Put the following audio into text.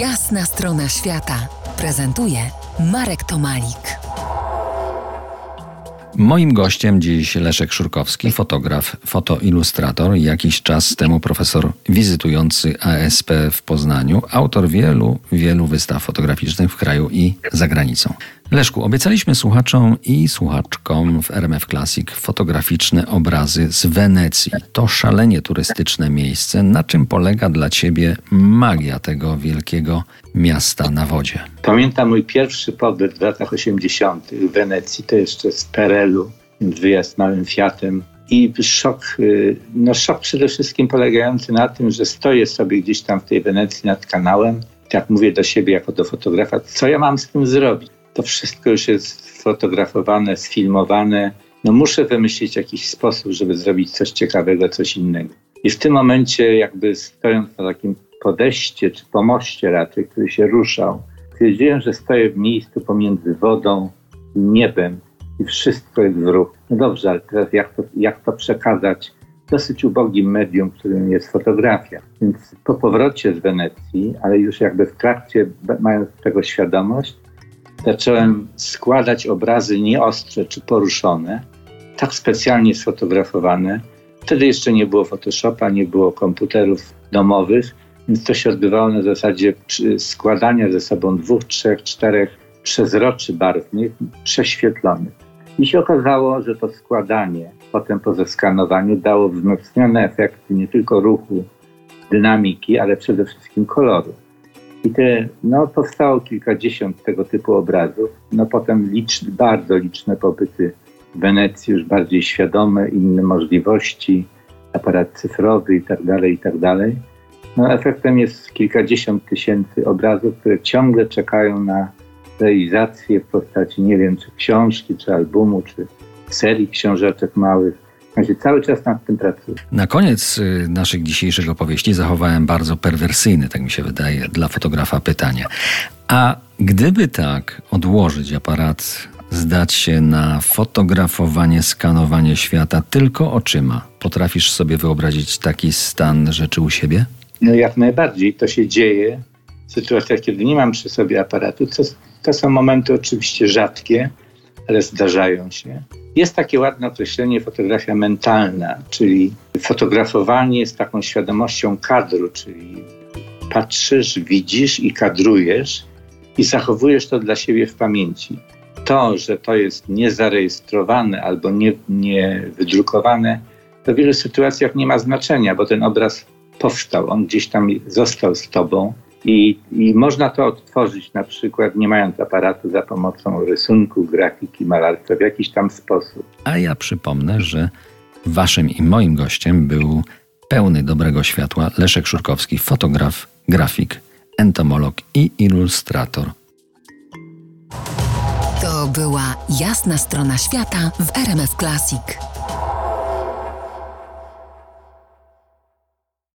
Jasna strona świata prezentuje Marek Tomalik. Moim gościem dziś Leszek Szurkowski, fotograf, fotoilustrator, jakiś czas temu profesor wizytujący ASP w Poznaniu, autor wielu, wielu wystaw fotograficznych w kraju i za granicą. Leszku, obiecaliśmy słuchaczom i słuchaczkom w RMF Classic fotograficzne obrazy z Wenecji. To szalenie turystyczne miejsce. Na czym polega dla Ciebie magia tego wielkiego miasta na wodzie? Pamiętam mój pierwszy pobyt w latach 80. w Wenecji, to jeszcze z Perelu, wyjazd małym Fiatem. I szok, y, no szok przede wszystkim polegający na tym, że stoję sobie gdzieś tam w tej Wenecji nad kanałem, tak mówię do siebie jako do fotografa, co ja mam z tym zrobić? To wszystko już jest sfotografowane, sfilmowane. No muszę wymyślić jakiś sposób, żeby zrobić coś ciekawego, coś innego. I w tym momencie, jakby stojąc na takim podejście, czy pomoście raczej, który się ruszał, stwierdziłem, że stoję w miejscu pomiędzy wodą i niebem i wszystko jest w ruchu. No dobrze, ale teraz jak to, jak to przekazać dosyć ubogim medium, którym jest fotografia. Więc po powrocie z Wenecji, ale już jakby w trakcie, mając tego świadomość, zacząłem składać obrazy nieostre czy poruszone, tak specjalnie sfotografowane. Wtedy jeszcze nie było Photoshopa, nie było komputerów domowych, więc to się odbywało na zasadzie składania ze sobą dwóch, trzech, czterech przezroczy barwnych, prześwietlonych. I się okazało, że to składanie potem po zeskanowaniu dało wzmocnione efekty nie tylko ruchu, dynamiki, ale przede wszystkim koloru. I te, no, powstało kilkadziesiąt tego typu obrazów. No potem liczne, bardzo liczne pobyty w Wenecji, już bardziej świadome, inne możliwości, aparat cyfrowy i tak dalej, i tak. No efektem jest kilkadziesiąt tysięcy obrazów, które ciągle czekają na realizację w postaci, nie wiem, czy książki, czy albumu, czy serii książeczek małych cały czas nad tym pracuję. Na koniec y, naszych dzisiejszych opowieści zachowałem bardzo perwersyjny, tak mi się wydaje, dla fotografa pytanie. A gdyby tak odłożyć aparat, zdać się na fotografowanie, skanowanie świata tylko oczyma, potrafisz sobie wyobrazić taki stan rzeczy u siebie? No jak najbardziej. To się dzieje w sytuacjach, kiedy nie mam przy sobie aparatu. To, to są momenty oczywiście rzadkie, ale zdarzają się. Jest takie ładne określenie fotografia mentalna, czyli fotografowanie z taką świadomością kadru, czyli patrzysz, widzisz i kadrujesz i zachowujesz to dla siebie w pamięci. To, że to jest niezarejestrowane albo nie, nie wydrukowane, to w wielu sytuacjach nie ma znaczenia, bo ten obraz powstał, on gdzieś tam został z tobą i, I można to odtworzyć na przykład nie mając aparatu za pomocą rysunku, grafiki, malarstwa w jakiś tam sposób. A ja przypomnę, że waszym i moim gościem był pełny dobrego światła Leszek Szurkowski, fotograf, grafik, entomolog i ilustrator. To była jasna strona świata w RMF Classic.